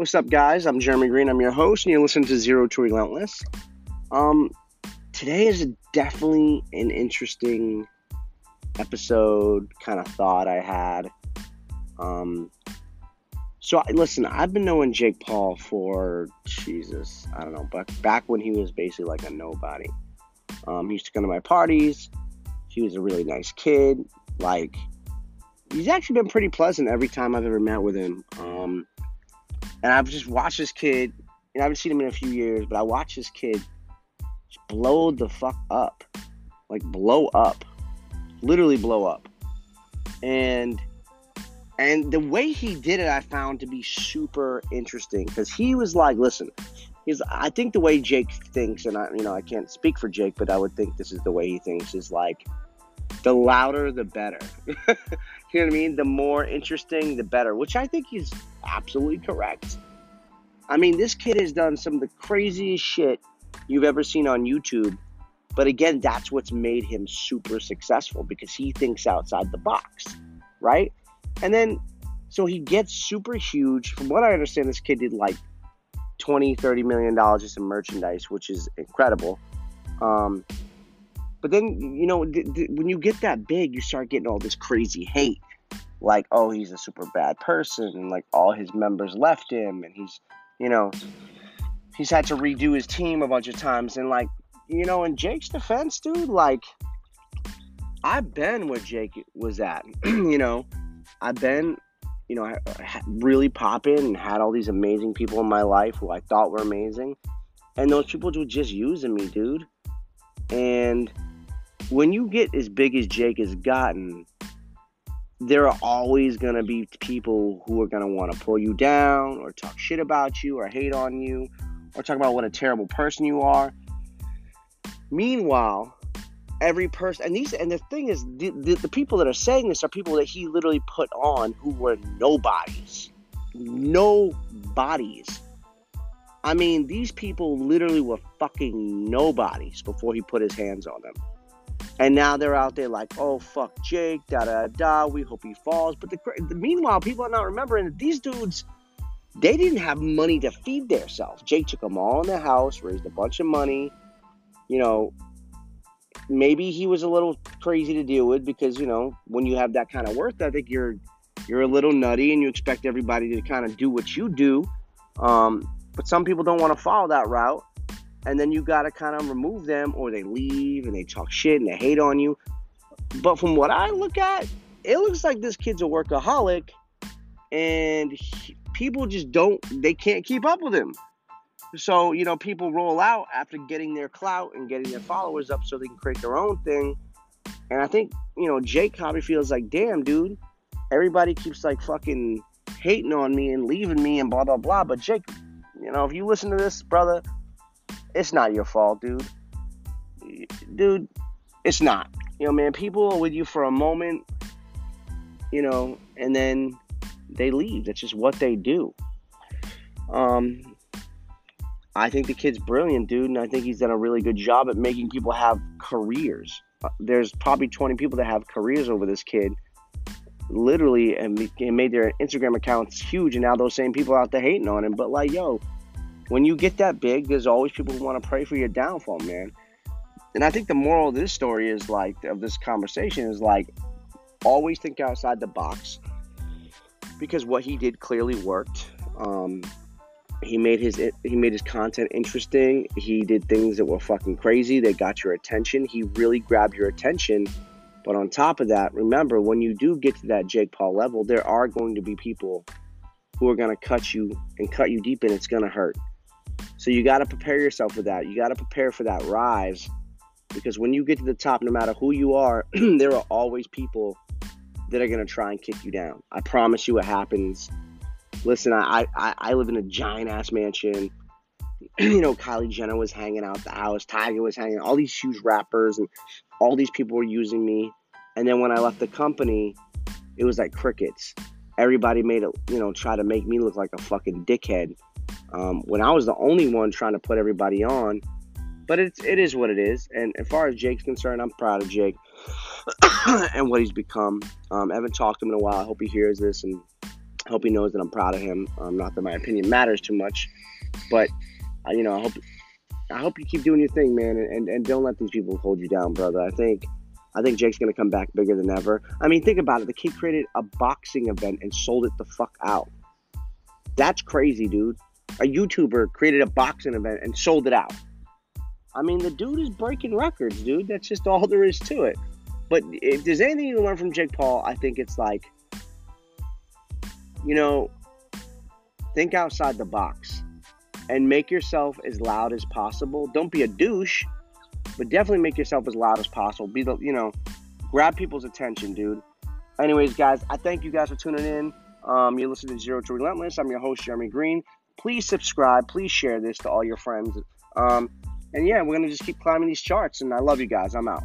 What's up, guys? I'm Jeremy Green. I'm your host, and you're listening to Zero to Relentless. Um, today is definitely an interesting episode, kind of thought I had. Um, so listen, I've been knowing Jake Paul for Jesus, I don't know, but back when he was basically like a nobody. Um, he used to come to my parties. He was a really nice kid. Like, he's actually been pretty pleasant every time I've ever met with him. Um, and I've just watched this kid, and I haven't seen him in a few years, but I watched this kid blow the fuck up. Like, blow up. Literally blow up. And and the way he did it i found to be super interesting because he was like listen he's i think the way jake thinks and i you know i can't speak for jake but i would think this is the way he thinks is like the louder the better you know what i mean the more interesting the better which i think he's absolutely correct i mean this kid has done some of the craziest shit you've ever seen on youtube but again that's what's made him super successful because he thinks outside the box right and then, so he gets super huge. From what I understand, this kid did like 20, 30 million dollars just in merchandise, which is incredible. Um, but then, you know, th- th- when you get that big, you start getting all this crazy hate. Like, oh, he's a super bad person, and like all his members left him, and he's, you know, he's had to redo his team a bunch of times. And like, you know, in Jake's defense, dude, like, I've been where Jake was at, you know. I've been, you know, really popping and had all these amazing people in my life who I thought were amazing. And those people were just using me, dude. And when you get as big as Jake has gotten, there are always going to be people who are going to want to pull you down or talk shit about you or hate on you or talk about what a terrible person you are. Meanwhile, every person and these and the thing is the, the, the, people that are saying this are people that he literally put on who were nobodies. Nobodies. I mean these people literally were fucking nobodies before he put his hands on them and now they're out there like oh fuck jake da da da we hope he falls. But the, the meanwhile people are not remembering that these dudes they didn't have money to feed themselves. Jake took them all in the house raised a bunch of money. You know maybe he was a little crazy to deal with because you know when you have that kind of worth ethic, you're you're a little nutty and you expect everybody to kind of do what you do. Um, but some people don't want to follow that route, and then you got to kind of remove them, or they leave and they talk shit and they hate on you. But from what I look at, it looks like this kid's a workaholic, and he, people just don't they can't keep up with him. So, you know, people roll out after getting their clout and getting their followers up so they can create their own thing. And I think, you know, Jake probably feels like, damn, dude, everybody keeps like fucking hating on me and leaving me and blah, blah, blah. But Jake, you know, if you listen to this, brother, it's not your fault, dude. Dude, it's not. You know, man, people are with you for a moment, you know, and then they leave. That's just what they do. Um, I think the kid's brilliant, dude, and I think he's done a really good job at making people have careers. Uh, there's probably 20 people that have careers over this kid, literally, and, made their Instagram accounts huge, and now those same people are out there hating on him. But like, yo, when you get that big, there's always people who want to pray for your downfall, man. And I think the moral of this story is like of this conversation is like always think outside the box because what he did clearly worked. Um, he made his he made his content interesting. He did things that were fucking crazy that got your attention. He really grabbed your attention. But on top of that, remember when you do get to that Jake Paul level, there are going to be people who are going to cut you and cut you deep and it's going to hurt. So you got to prepare yourself for that. You got to prepare for that rise because when you get to the top no matter who you are, there are always people that are going to try and kick you down. I promise you it happens listen, I, I, I live in a giant ass mansion. you know, Kylie Jenner was hanging out the house, Tyga was hanging, all these huge rappers, and all these people were using me. And then when I left the company, it was like crickets. Everybody made it, you know, try to make me look like a fucking dickhead. Um, when I was the only one trying to put everybody on. But it's it is what it is. And as far as Jake's concerned, I'm proud of Jake and what he's become. Um, I haven't talked to him in a while. I hope he hears this and Hope he knows that I'm proud of him. Um, not that my opinion matters too much, but uh, you know, I hope I hope you keep doing your thing, man, and, and don't let these people hold you down, brother. I think I think Jake's gonna come back bigger than ever. I mean, think about it. The kid created a boxing event and sold it the fuck out. That's crazy, dude. A YouTuber created a boxing event and sold it out. I mean, the dude is breaking records, dude. That's just all there is to it. But if there's anything you learn from Jake Paul, I think it's like, you know, think outside the box and make yourself as loud as possible. Don't be a douche, but definitely make yourself as loud as possible. Be the, you know, grab people's attention, dude. Anyways, guys, I thank you guys for tuning in. Um, you're listening to Zero to Relentless. I'm your host, Jeremy Green. Please subscribe. Please share this to all your friends. Um, and yeah, we're going to just keep climbing these charts. And I love you guys. I'm out.